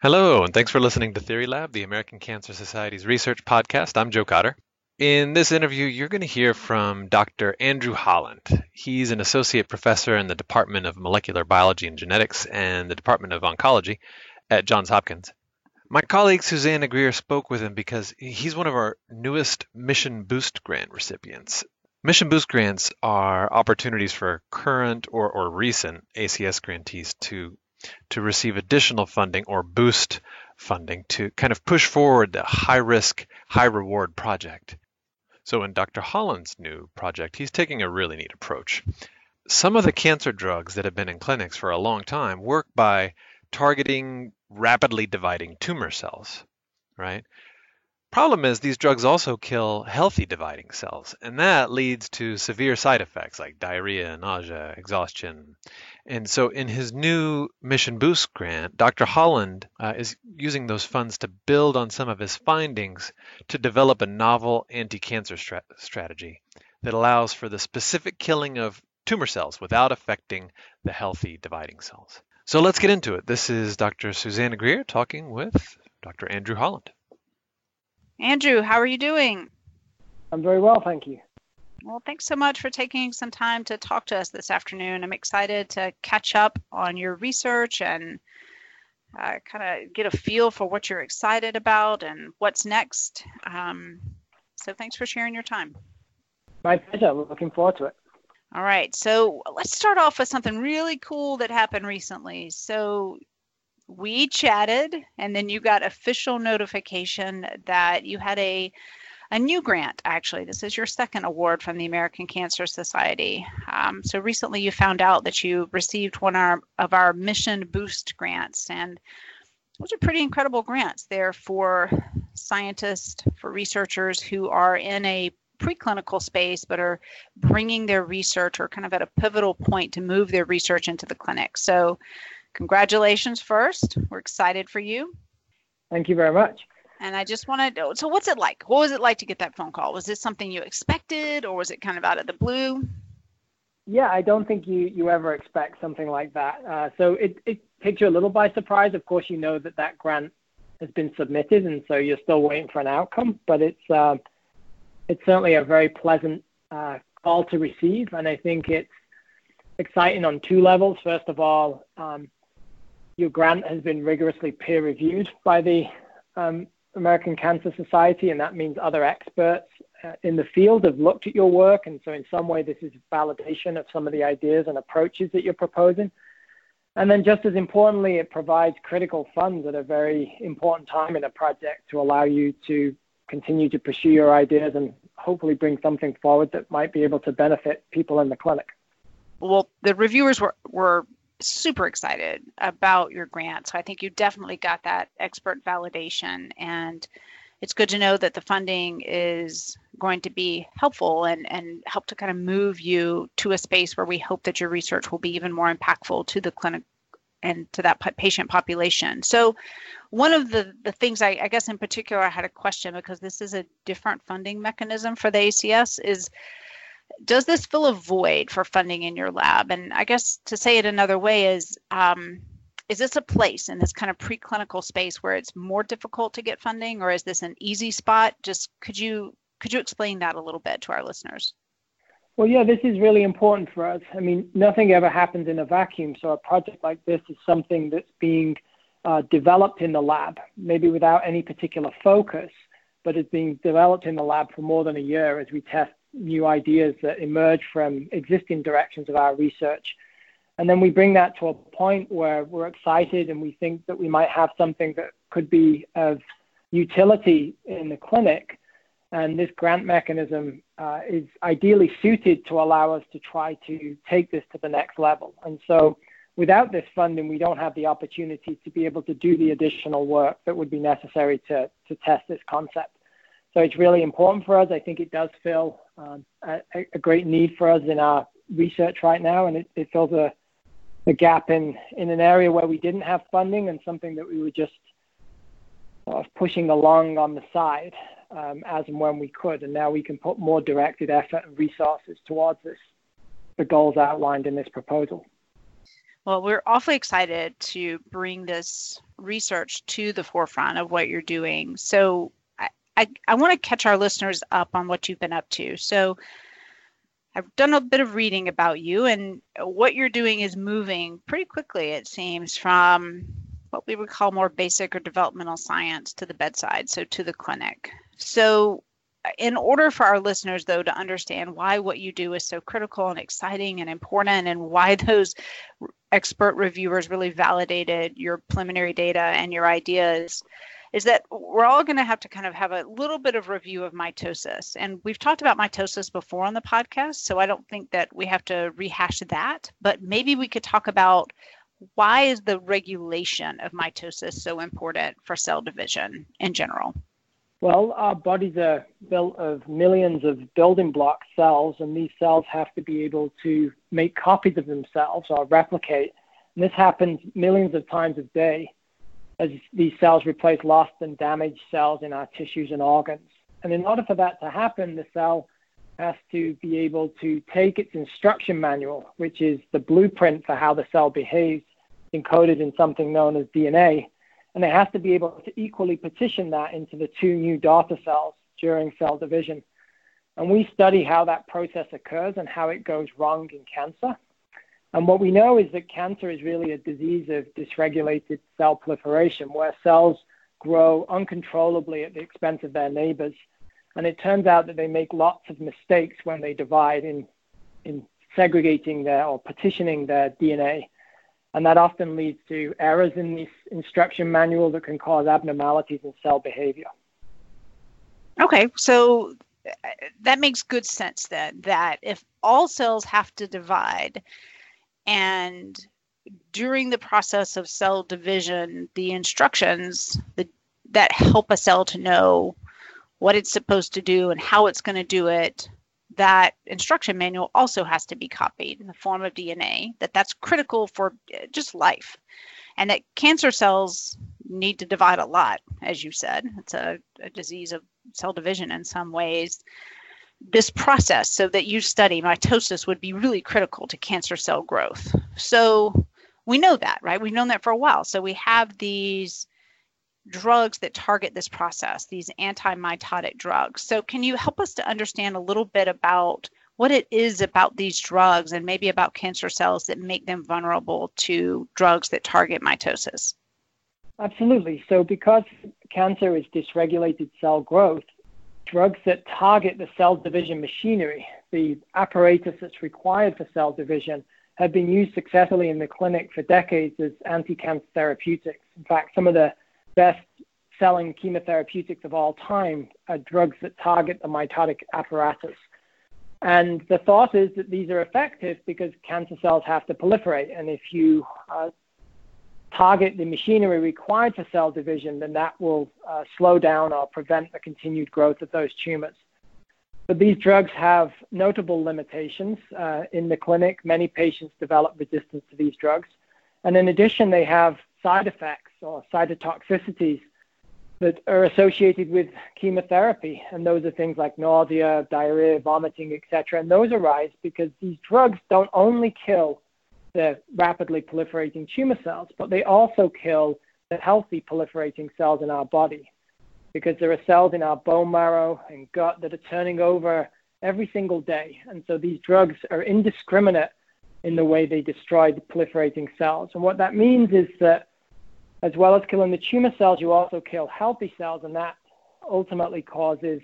Hello, and thanks for listening to Theory Lab, the American Cancer Society's research podcast. I'm Joe Cotter. In this interview, you're going to hear from Dr. Andrew Holland. He's an associate professor in the Department of Molecular Biology and Genetics and the Department of Oncology at Johns Hopkins. My colleague Susanna Greer spoke with him because he's one of our newest Mission Boost grant recipients. Mission Boost grants are opportunities for current or, or recent ACS grantees to to receive additional funding or boost funding to kind of push forward the high risk, high reward project. So, in Dr. Holland's new project, he's taking a really neat approach. Some of the cancer drugs that have been in clinics for a long time work by targeting rapidly dividing tumor cells, right? Problem is, these drugs also kill healthy dividing cells, and that leads to severe side effects like diarrhea, nausea, exhaustion. And so, in his new Mission Boost grant, Dr. Holland uh, is using those funds to build on some of his findings to develop a novel anti cancer stra- strategy that allows for the specific killing of tumor cells without affecting the healthy dividing cells. So, let's get into it. This is Dr. Susanna Greer talking with Dr. Andrew Holland. Andrew, how are you doing? I'm very well, thank you. Well, thanks so much for taking some time to talk to us this afternoon. I'm excited to catch up on your research and uh, kind of get a feel for what you're excited about and what's next. Um, so, thanks for sharing your time. My pleasure. We're looking forward to it. All right. So, let's start off with something really cool that happened recently. So, we chatted and then you got official notification that you had a a new grant actually. This is your second award from the american cancer society. Um, so recently you found out that you received one of our mission boost grants and those are pretty incredible grants. They're for scientists for researchers who are in a preclinical space but are bringing their research or kind of at a pivotal point to move their research into the clinic. So congratulations first. We're excited for you. Thank you very much. And I just want to know so, what's it like? What was it like to get that phone call? Was this something you expected or was it kind of out of the blue? Yeah, I don't think you, you ever expect something like that. Uh, so it, it takes you a little by surprise. Of course, you know that that grant has been submitted, and so you're still waiting for an outcome. But it's uh, it's certainly a very pleasant uh, call to receive, and I think it's exciting on two levels. First of all, um, your grant has been rigorously peer reviewed by the um, American Cancer Society, and that means other experts uh, in the field have looked at your work. And so, in some way, this is validation of some of the ideas and approaches that you're proposing. And then, just as importantly, it provides critical funds at a very important time in a project to allow you to continue to pursue your ideas and hopefully bring something forward that might be able to benefit people in the clinic. Well, the reviewers were, were super excited about your grant. So I think you definitely got that expert validation. And it's good to know that the funding is going to be helpful and, and help to kind of move you to a space where we hope that your research will be even more impactful to the clinic and to that patient population. So, one of the, the things I, I guess in particular I had a question because this is a different funding mechanism for the ACS is does this fill a void for funding in your lab? And I guess to say it another way is, um, is this a place in this kind of preclinical space where it's more difficult to get funding, or is this an easy spot? Just could you could you explain that a little bit to our listeners? Well, yeah, this is really important for us. I mean, nothing ever happens in a vacuum. So a project like this is something that's being uh, developed in the lab, maybe without any particular focus, but it's being developed in the lab for more than a year as we test new ideas that emerge from existing directions of our research. And then we bring that to a point where we're excited and we think that we might have something that could be of utility in the clinic. And this grant mechanism uh, is ideally suited to allow us to try to take this to the next level. And so without this funding, we don't have the opportunity to be able to do the additional work that would be necessary to, to test this concept. So it's really important for us. I think it does fill um, a, a, great need for us in our research right now, and it, it fills a, a, gap in, in an area where we didn't have funding and something that we were just sort of pushing along on the side um, as and when we could. And now we can put more directed effort and resources towards this, the goals outlined in this proposal. Well, we're awfully excited to bring this research to the forefront of what you're doing. So I, I, want to catch our listeners up on what you've been up to. So I've done a bit of reading about you, and what you're doing is moving pretty quickly, it seems, from what we would call more basic or developmental science to the bedside, so to the clinic. So, in order for our listeners, though, to understand why what you do is so critical and exciting and important, and why those expert reviewers really validated your preliminary data and your ideas, is that we're all going to have to kind of have a little bit of review of mitosis. And we've talked about mitosis before on the podcast, so I don't think that we have to rehash that. But maybe we could talk about why is the regulation of mitosis so important for cell division in general? Well, our bodies are built of millions of building block cells, and these cells have to be able to make copies of themselves or replicate. And this happens millions of times a day as these cells replace lost and damaged cells in our tissues and organs. And in order for that to happen, the cell has to be able to take its instruction manual, which is the blueprint for how the cell behaves, encoded in something known as DNA, and it has to be able to equally partition that into the two new daughter cells during cell division. And we study how that process occurs and how it goes wrong in cancer. And what we know is that cancer is really a disease of dysregulated cell proliferation, where cells grow uncontrollably at the expense of their neighbors. And it turns out that they make lots of mistakes when they divide in, in segregating their or partitioning their DNA. And that often leads to errors in this instruction manual that can cause abnormalities in cell behavior. Okay, so uh, that makes good sense then that if all cells have to divide, and during the process of cell division, the instructions that, help a cell to know what it's supposed to do and how it's going to do it, that instruction manual also has to be copied in the form of DNA, that that's critical for uh, just life. And that cancer cells need to divide a lot, as you said. It's a, a disease of cell division in some ways this process so that you study mitosis would be really critical to cancer cell growth. So we know that, right? We've known that for a while. So we have these drugs that target this process, these anti-mitotic drugs. So can you help us to understand a little bit about what it is about these drugs and maybe about cancer cells that make them vulnerable to drugs that target mitosis? Absolutely. So because cancer is dysregulated cell growth, drugs that target the cell division machinery, the apparatus that's required for cell division, have been used successfully in the clinic for decades as anti-cancer therapeutics. In fact, some of the best selling chemotherapeutics of all time are drugs that target the mitotic apparatus. And the thought is that these are effective because cancer cells have to proliferate. And if you uh, target the machinery required for cell division, then that will uh, slow down or prevent the continued growth of those tumors. But these drugs have notable limitations. Uh, in the clinic, many patients develop resistance to these drugs. And in addition, they have side effects or cytotoxicities that are associated with chemotherapy. And those are things like nausea, diarrhea, vomiting, etc. And those arise because these drugs don't only kill the rapidly proliferating tumor cells, but they also kill the healthy proliferating cells in our body because there are cells in our bone marrow and gut that are turning over every single day. And so these drugs are indiscriminate in the way they destroy the proliferating cells. And what that means is that as well as killing the tumor cells, you also kill healthy cells, and that ultimately causes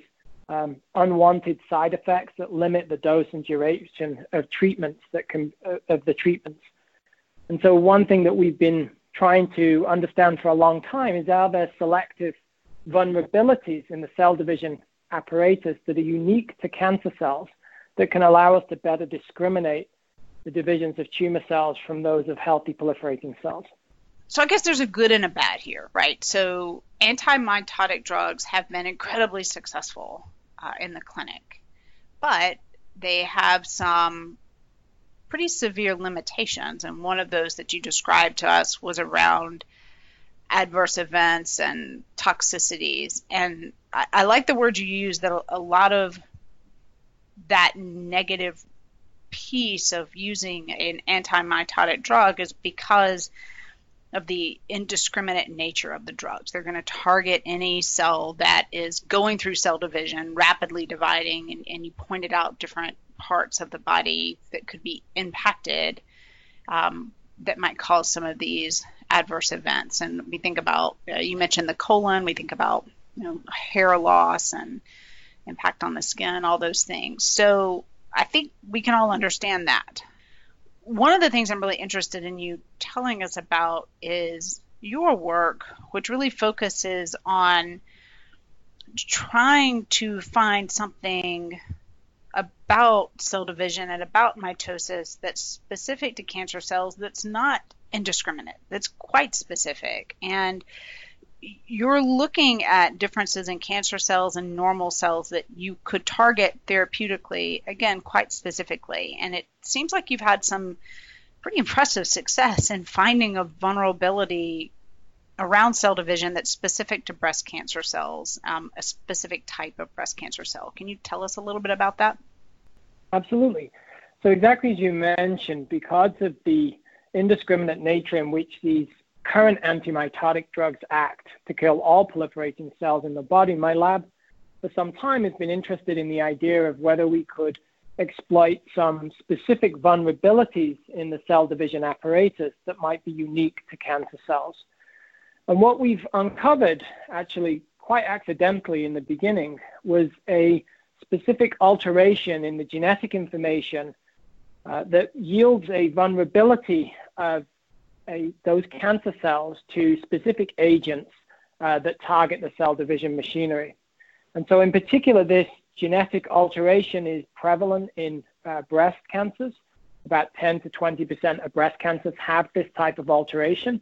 um, unwanted side effects that limit the dose and duration of treatments that can uh, of the treatments. And so one thing that we've been trying to understand for a long time is are there selective vulnerabilities in the cell division apparatus that are unique to cancer cells that can allow us to better discriminate the divisions of tumor cells from those of healthy proliferating cells. So I guess there's a good and a bad here, right? So anti-mitotic drugs have been incredibly successful uh, in the clinic, but they have some pretty severe limitations. And one of those that you described to us was around adverse events and toxicities. And I, I like the word you use that a, a lot of that negative piece of using an antimitotic drug is because of the indiscriminate nature of the drugs. They're going to target any cell that is going through cell division, rapidly dividing, and, and you pointed out different parts of the body that could be impacted um, that might cause some of these adverse events. And we think about, uh, you mentioned the colon, we think about you know, hair loss and impact on the skin, all those things. So I think we can all understand that one of the things I'm really interested in you telling us about is your work, which really focuses on trying to find something about cell division and about mitosis that's specific to cancer cells that's not indiscriminate, that's quite specific. And you're looking at differences in cancer cells and normal cells that you could target therapeutically, again, quite specifically. And it seems like you've had some pretty impressive success in finding a vulnerability around cell division that's specific to breast cancer cells, um, a specific type of breast cancer cell. Can you tell us a little bit about that? Absolutely. So, exactly as you mentioned, because of the indiscriminate nature in which these current antimitotic drugs act to kill all proliferating cells in the body, my lab for some time has been interested in the idea of whether we could exploit some specific vulnerabilities in the cell division apparatus that might be unique to cancer cells. And what we've uncovered, actually quite accidentally in the beginning, was a specific alteration in the genetic information uh, that yields a vulnerability of a, those cancer cells to specific agents uh, that target the cell division machinery. And so, in particular, this genetic alteration is prevalent in uh, breast cancers. About 10 to 20% of breast cancers have this type of alteration.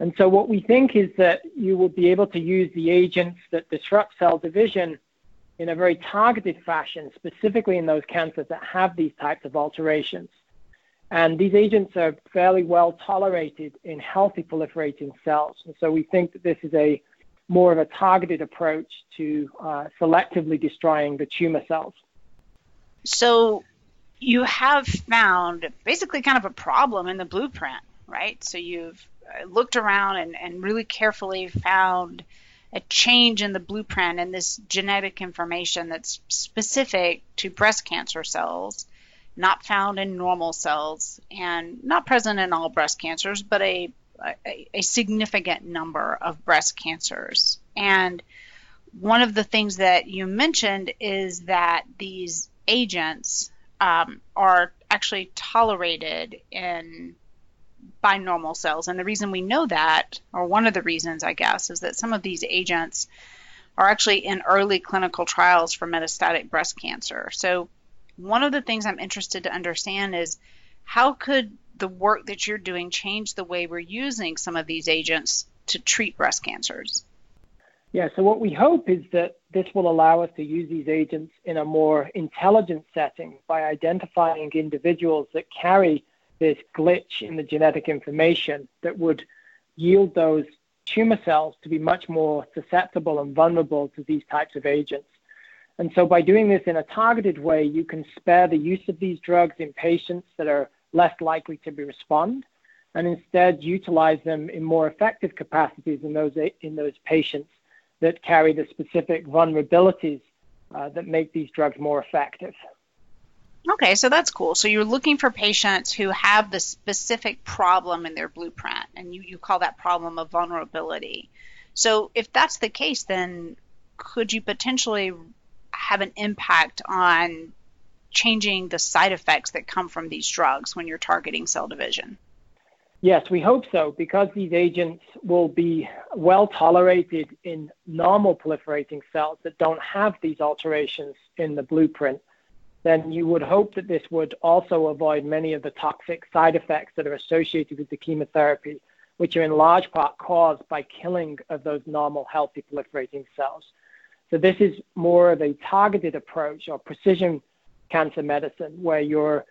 And so, what we think is that you will be able to use the agents that disrupt cell division in a very targeted fashion, specifically in those cancers that have these types of alterations. And these agents are fairly well tolerated in healthy proliferating cells. And so we think that this is a more of a targeted approach to uh, selectively destroying the tumor cells. So you have found basically kind of a problem in the blueprint, right? So you've uh, looked around and, and really carefully found a change in the blueprint and this genetic information that's specific to breast cancer cells not found in normal cells and not present in all breast cancers, but a, a, a significant number of breast cancers. And one of the things that you mentioned is that these agents um, are actually tolerated in by normal cells. And the reason we know that, or one of the reasons, I guess, is that some of these agents are actually in early clinical trials for metastatic breast cancer. So one of the things I'm interested to understand is how could the work that you're doing change the way we're using some of these agents to treat breast cancers? Yeah, so what we hope is that this will allow us to use these agents in a more intelligent setting by identifying individuals that carry this glitch in the genetic information that would yield those tumor cells to be much more susceptible and vulnerable to these types of agents. And so by doing this in a targeted way, you can spare the use of these drugs in patients that are less likely to be respond and instead utilize them in more effective capacities in those, in those patients that carry the specific vulnerabilities uh, that make these drugs more effective. Okay, so that's cool. So you're looking for patients who have the specific problem in their blueprint, and you, you call that problem a vulnerability. So if that's the case, then could you potentially have an impact on changing the side effects that come from these drugs when you're targeting cell division? Yes, we hope so, because these agents will be well tolerated in normal proliferating cells that don't have these alterations in the blueprint. Then you would hope that this would also avoid many of the toxic side effects that are associated with the chemotherapy, which are in large part caused by killing of those normal healthy proliferating cells. So this is more of a targeted approach or precision cancer medicine where you're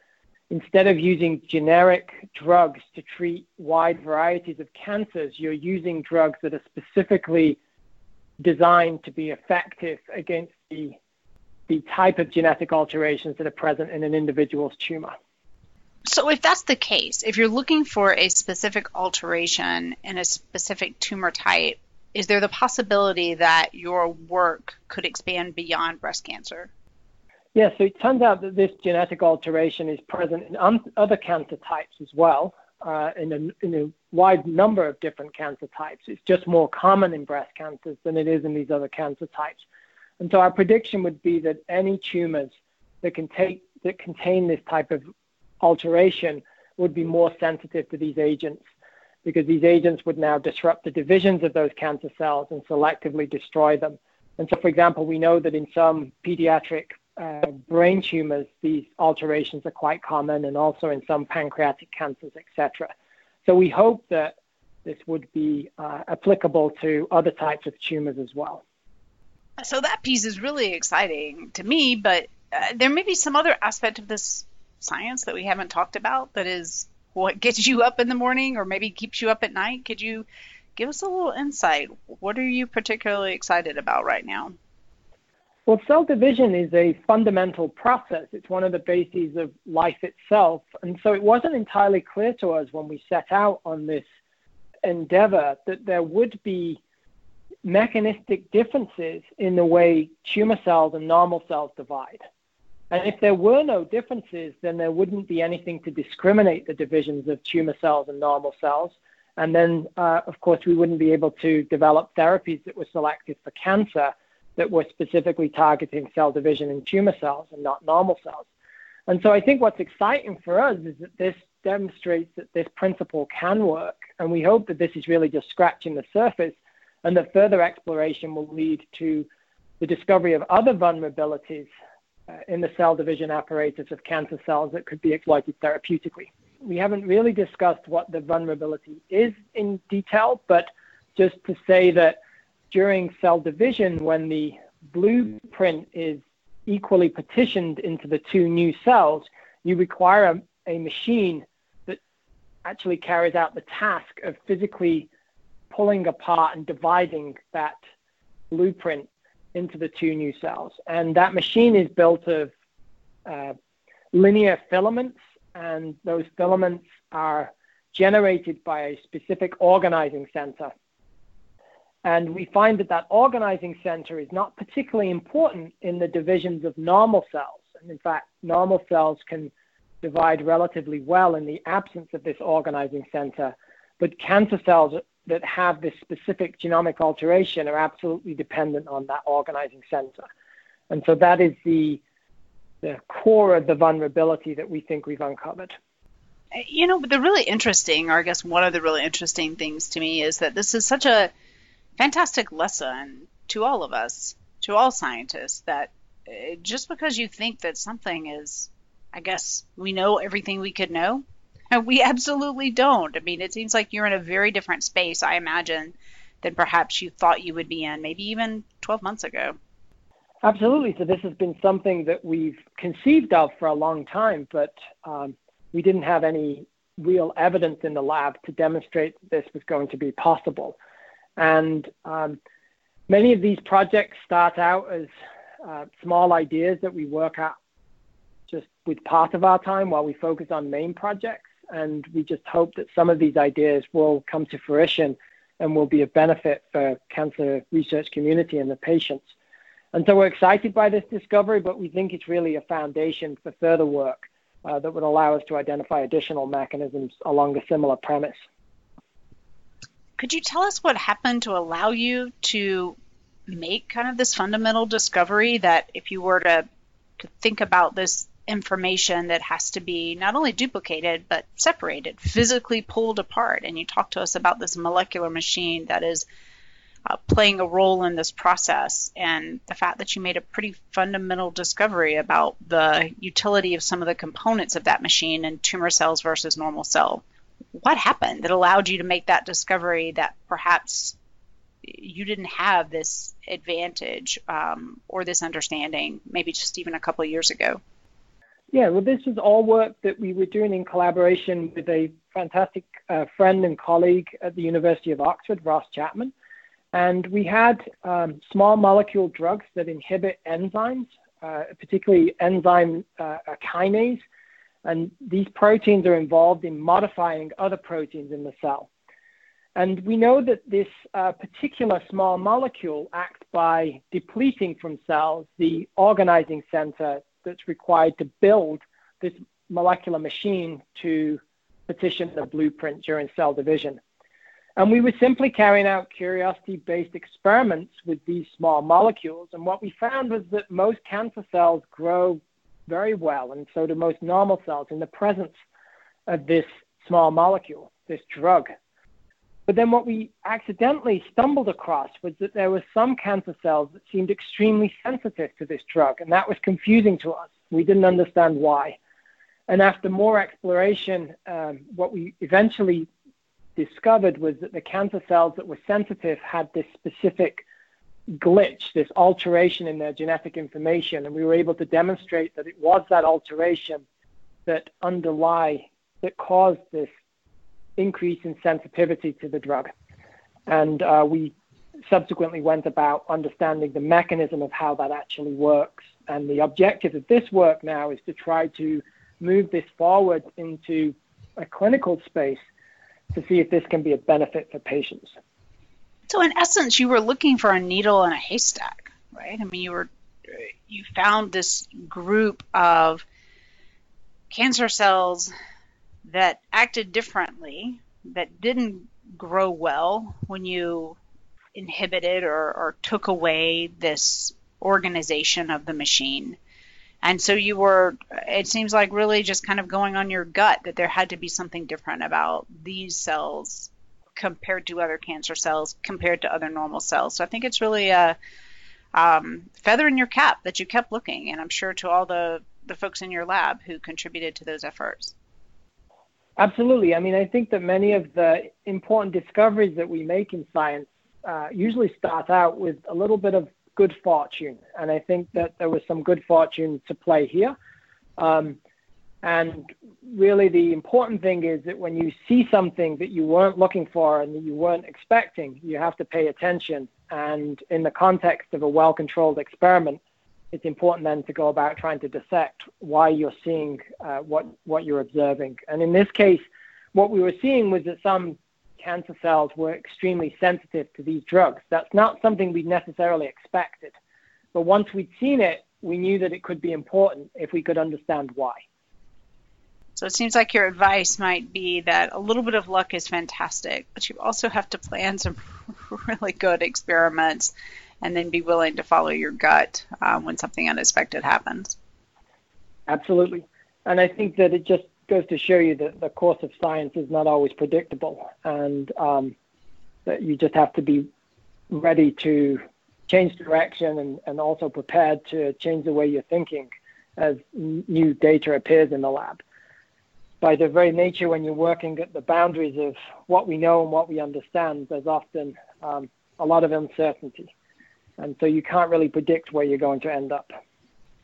instead of using generic drugs to treat wide varieties of cancers, you're using drugs that are specifically designed to be effective against the the type of genetic alterations that are present in an individual's tumor. So, if that's the case, if you're looking for a specific alteration in a specific tumor type, is there the possibility that your work could expand beyond breast cancer? Yes, yeah, so it turns out that this genetic alteration is present in other cancer types as well, uh, in, a, in, a, wide number of different cancer types. It's just more common in breast cancers than it is in these other cancer types. And so our prediction would be that any tumors that can take that contain this type of alteration would be more sensitive to these agents because these agents would now disrupt the divisions of those cancer cells and selectively destroy them. And so, for example, we know that in some pediatric uh, brain tumors, these alterations are quite common, and also in some pancreatic cancers, etc. So we hope that this would be uh, applicable to other types of tumors as well. So that piece is really exciting to me, but uh, there may be some other aspect of this science that we haven't talked about that is what gets you up in the morning or maybe keeps you up at night. Could you give us a little insight? What are you particularly excited about right now? Well, cell division is a fundamental process. It's one of the bases of life itself. And so it wasn't entirely clear to us when we set out on this endeavor that there would be mechanistic differences in the way tumor cells and normal cells divide. And if there were no differences, then there wouldn't be anything to discriminate the divisions of tumor cells and normal cells. And then, uh, of course, we wouldn't be able to develop therapies that were selective for cancer that were specifically targeting cell division in tumor cells and not normal cells. And so I think what's exciting for us is that this demonstrates that this principle can work. And we hope that this is really just scratching the surface and that further exploration will lead to the discovery of other vulnerabilities Uh, in the cell division apparatus of cancer cells that could be exploited therapeutically. We haven't really discussed what the vulnerability is in detail, but just to say that during cell division, when the blueprint is equally partitioned into the two new cells, you require a, a machine that actually carries out the task of physically pulling apart and dividing that blueprint into the two new cells. And that machine is built of uh, linear filaments, and those filaments are generated by a specific organizing center. And we find that that organizing center is not particularly important in the divisions of normal cells. And in fact, normal cells can divide relatively well in the absence of this organizing center. But cancer cells that have this specific genomic alteration are absolutely dependent on that organizing center. And so that is the, the core of the vulnerability that we think we've uncovered. You know, the really interesting, or I guess one of the really interesting things to me is that this is such a fantastic lesson to all of us, to all scientists, that uh, just because you think that something is, I guess, we know everything we could know, We absolutely don't. I mean, it seems like you're in a very different space, I imagine, than perhaps you thought you would be in, maybe even 12 months ago. Absolutely. So, this has been something that we've conceived of for a long time, but um, we didn't have any real evidence in the lab to demonstrate this was going to be possible. And um, many of these projects start out as uh, small ideas that we work at just with part of our time while we focus on main projects and we just hope that some of these ideas will come to fruition and will be a benefit for cancer research community and the patients. And so we're excited by this discovery, but we think it's really a foundation for further work uh, that would allow us to identify additional mechanisms along a similar premise. Could you tell us what happened to allow you to make kind of this fundamental discovery that if you were to, to think about this information that has to be not only duplicated but separated, physically pulled apart. And you talk to us about this molecular machine that is uh, playing a role in this process, and the fact that you made a pretty fundamental discovery about the utility of some of the components of that machine in tumor cells versus normal cell. What happened that allowed you to make that discovery that perhaps you didn't have this advantage um, or this understanding maybe just even a couple years ago? Yeah, well, this was all work that we were doing in collaboration with a fantastic uh, friend and colleague at the University of Oxford, Ross Chapman. And we had um, small molecule drugs that inhibit enzymes uh, particularly enzyme uh, kinase. And these proteins are involved in modifying other proteins in the cell. And we know that this uh, particular small molecule acts by depleting from cells the organizing center that's required to build this molecular machine to petition the blueprint during cell division. And we were simply carrying out curiosity based experiments with these small molecules. And what we found was that most cancer cells grow very well, and so do most normal cells in the presence of this small molecule, this drug. But then what we accidentally stumbled across was that there were some cancer cells that seemed extremely sensitive to this drug, and that was confusing to us. We didn't understand why. And after more exploration, um, what we eventually discovered was that the cancer cells that were sensitive had this specific glitch, this alteration in their genetic information, and we were able to demonstrate that it was that alteration that underlie that caused this increase in sensitivity to the drug. And uh, we subsequently went about understanding the mechanism of how that actually works. And the objective of this work now is to try to move this forward into a clinical space to see if this can be a benefit for patients. So, in essence, you were looking for a needle in a haystack, right? I mean, you were you found this group of cancer cells that acted differently, that didn't grow well when you inhibited or, or took away this organization of the machine. And so you were, it seems like really just kind of going on your gut that there had to be something different about these cells compared to other cancer cells, compared to other normal cells. So I think it's really a um, feather in your cap that you kept looking, and I'm sure to all the, the folks in your lab who contributed to those efforts. Absolutely. I mean, I think that many of the important discoveries that we make in science uh, usually start out with a little bit of good fortune. And I think that there was some good fortune to play here. Um, and really, the important thing is that when you see something that you weren't looking for and that you weren't expecting, you have to pay attention. And in the context of a well controlled experiment, it's important then to go about trying to dissect why you're seeing uh, what, what you're observing. And in this case, what we were seeing was that some cancer cells were extremely sensitive to these drugs. That's not something we'd necessarily expected. But once we'd seen it, we knew that it could be important if we could understand why. So it seems like your advice might be that a little bit of luck is fantastic, but you also have to plan some really good experiments and then be willing to follow your gut um, when something unexpected happens. Absolutely. And I think that it just goes to show you that the course of science is not always predictable and um, that you just have to be ready to change direction and, and also prepared to change the way you're thinking as new data appears in the lab. By the very nature, when you're working at the boundaries of what we know and what we understand, there's often um, a lot of uncertainty. And so you can't really predict where you're going to end up.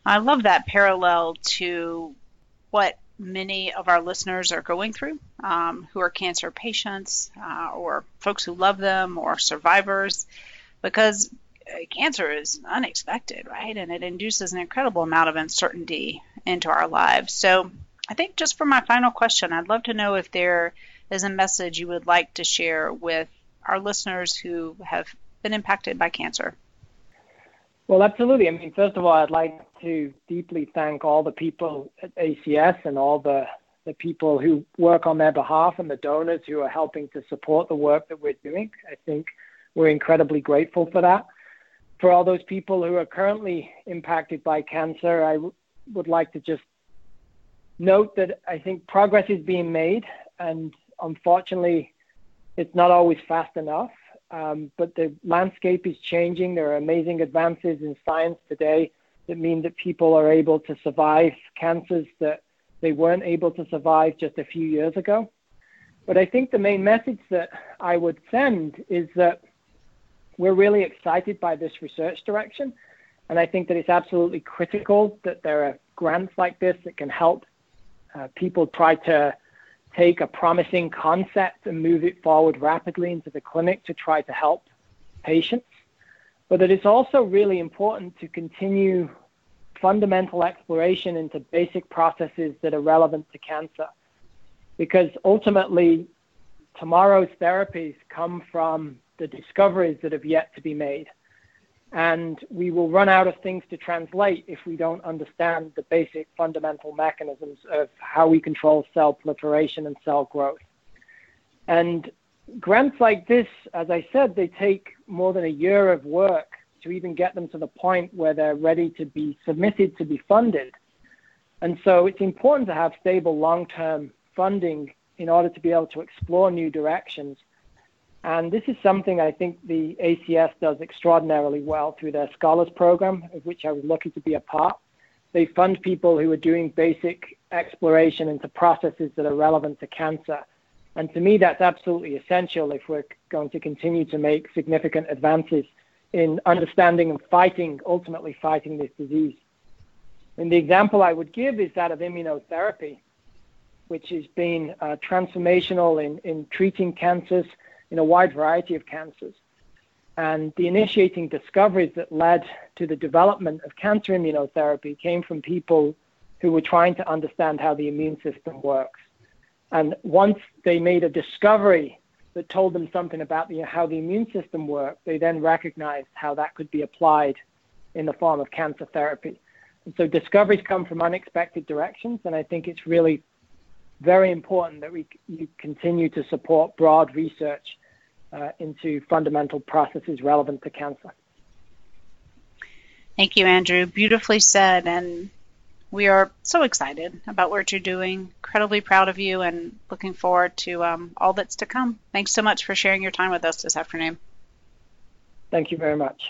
I love that parallel to what many of our listeners are going through um, who are cancer patients uh, or folks who love them or survivors because uh, cancer is unexpected, right? And it induces an incredible amount of uncertainty into our lives. So I think just for my final question, I'd love to know if there is a message you would like to share with our listeners who have been impacted by cancer. Well, absolutely. I mean, first of all, I'd like to deeply thank all the people at ACS and all the, the people who work on their behalf and the donors who are helping to support the work that we're doing. I think we're incredibly grateful for that. For all those people who are currently impacted by cancer, I w- would like to just note that I think progress is being made, and unfortunately, it's not always fast enough. Um, but the landscape is changing. There are amazing advances in science today that mean that people are able to survive cancers that they weren't able to survive just a few years ago. But I think the main message that I would send is that we're really excited by this research direction. And I think that it's absolutely critical that there are grants like this that can help uh, people try to take a promising concept and move it forward rapidly into the clinic to try to help patients. But that it's also really important to continue fundamental exploration into basic processes that are relevant to cancer. Because ultimately, tomorrow's therapies come from the discoveries that have yet to be made. And we will run out of things to translate if we don't understand the basic fundamental mechanisms of how we control cell proliferation and cell growth. And grants like this, as I said, they take more than a year of work to even get them to the point where they're ready to be submitted to be funded. And so it's important to have stable long term funding in order to be able to explore new directions. And this is something I think the ACS does extraordinarily well through their scholars program, of which I was lucky to be a part. They fund people who are doing basic exploration into processes that are relevant to cancer. And to me, that's absolutely essential if we're going to continue to make significant advances in understanding and fighting, ultimately fighting this disease. And the example I would give is that of immunotherapy, which has been uh, transformational in, in treating cancers, in a wide variety of cancers. And the initiating discoveries that led to the development of cancer immunotherapy came from people who were trying to understand how the immune system works. And once they made a discovery that told them something about the, how the immune system worked, they then recognized how that could be applied in the form of cancer therapy. And so discoveries come from unexpected directions, and I think it's really very important that we you continue to support broad research uh, into fundamental processes relevant to cancer. Thank you, Andrew. Beautifully said. And we are so excited about what you're doing. Incredibly proud of you and looking forward to um, all that's to come. Thanks so much for sharing your time with us this afternoon. Thank you very much.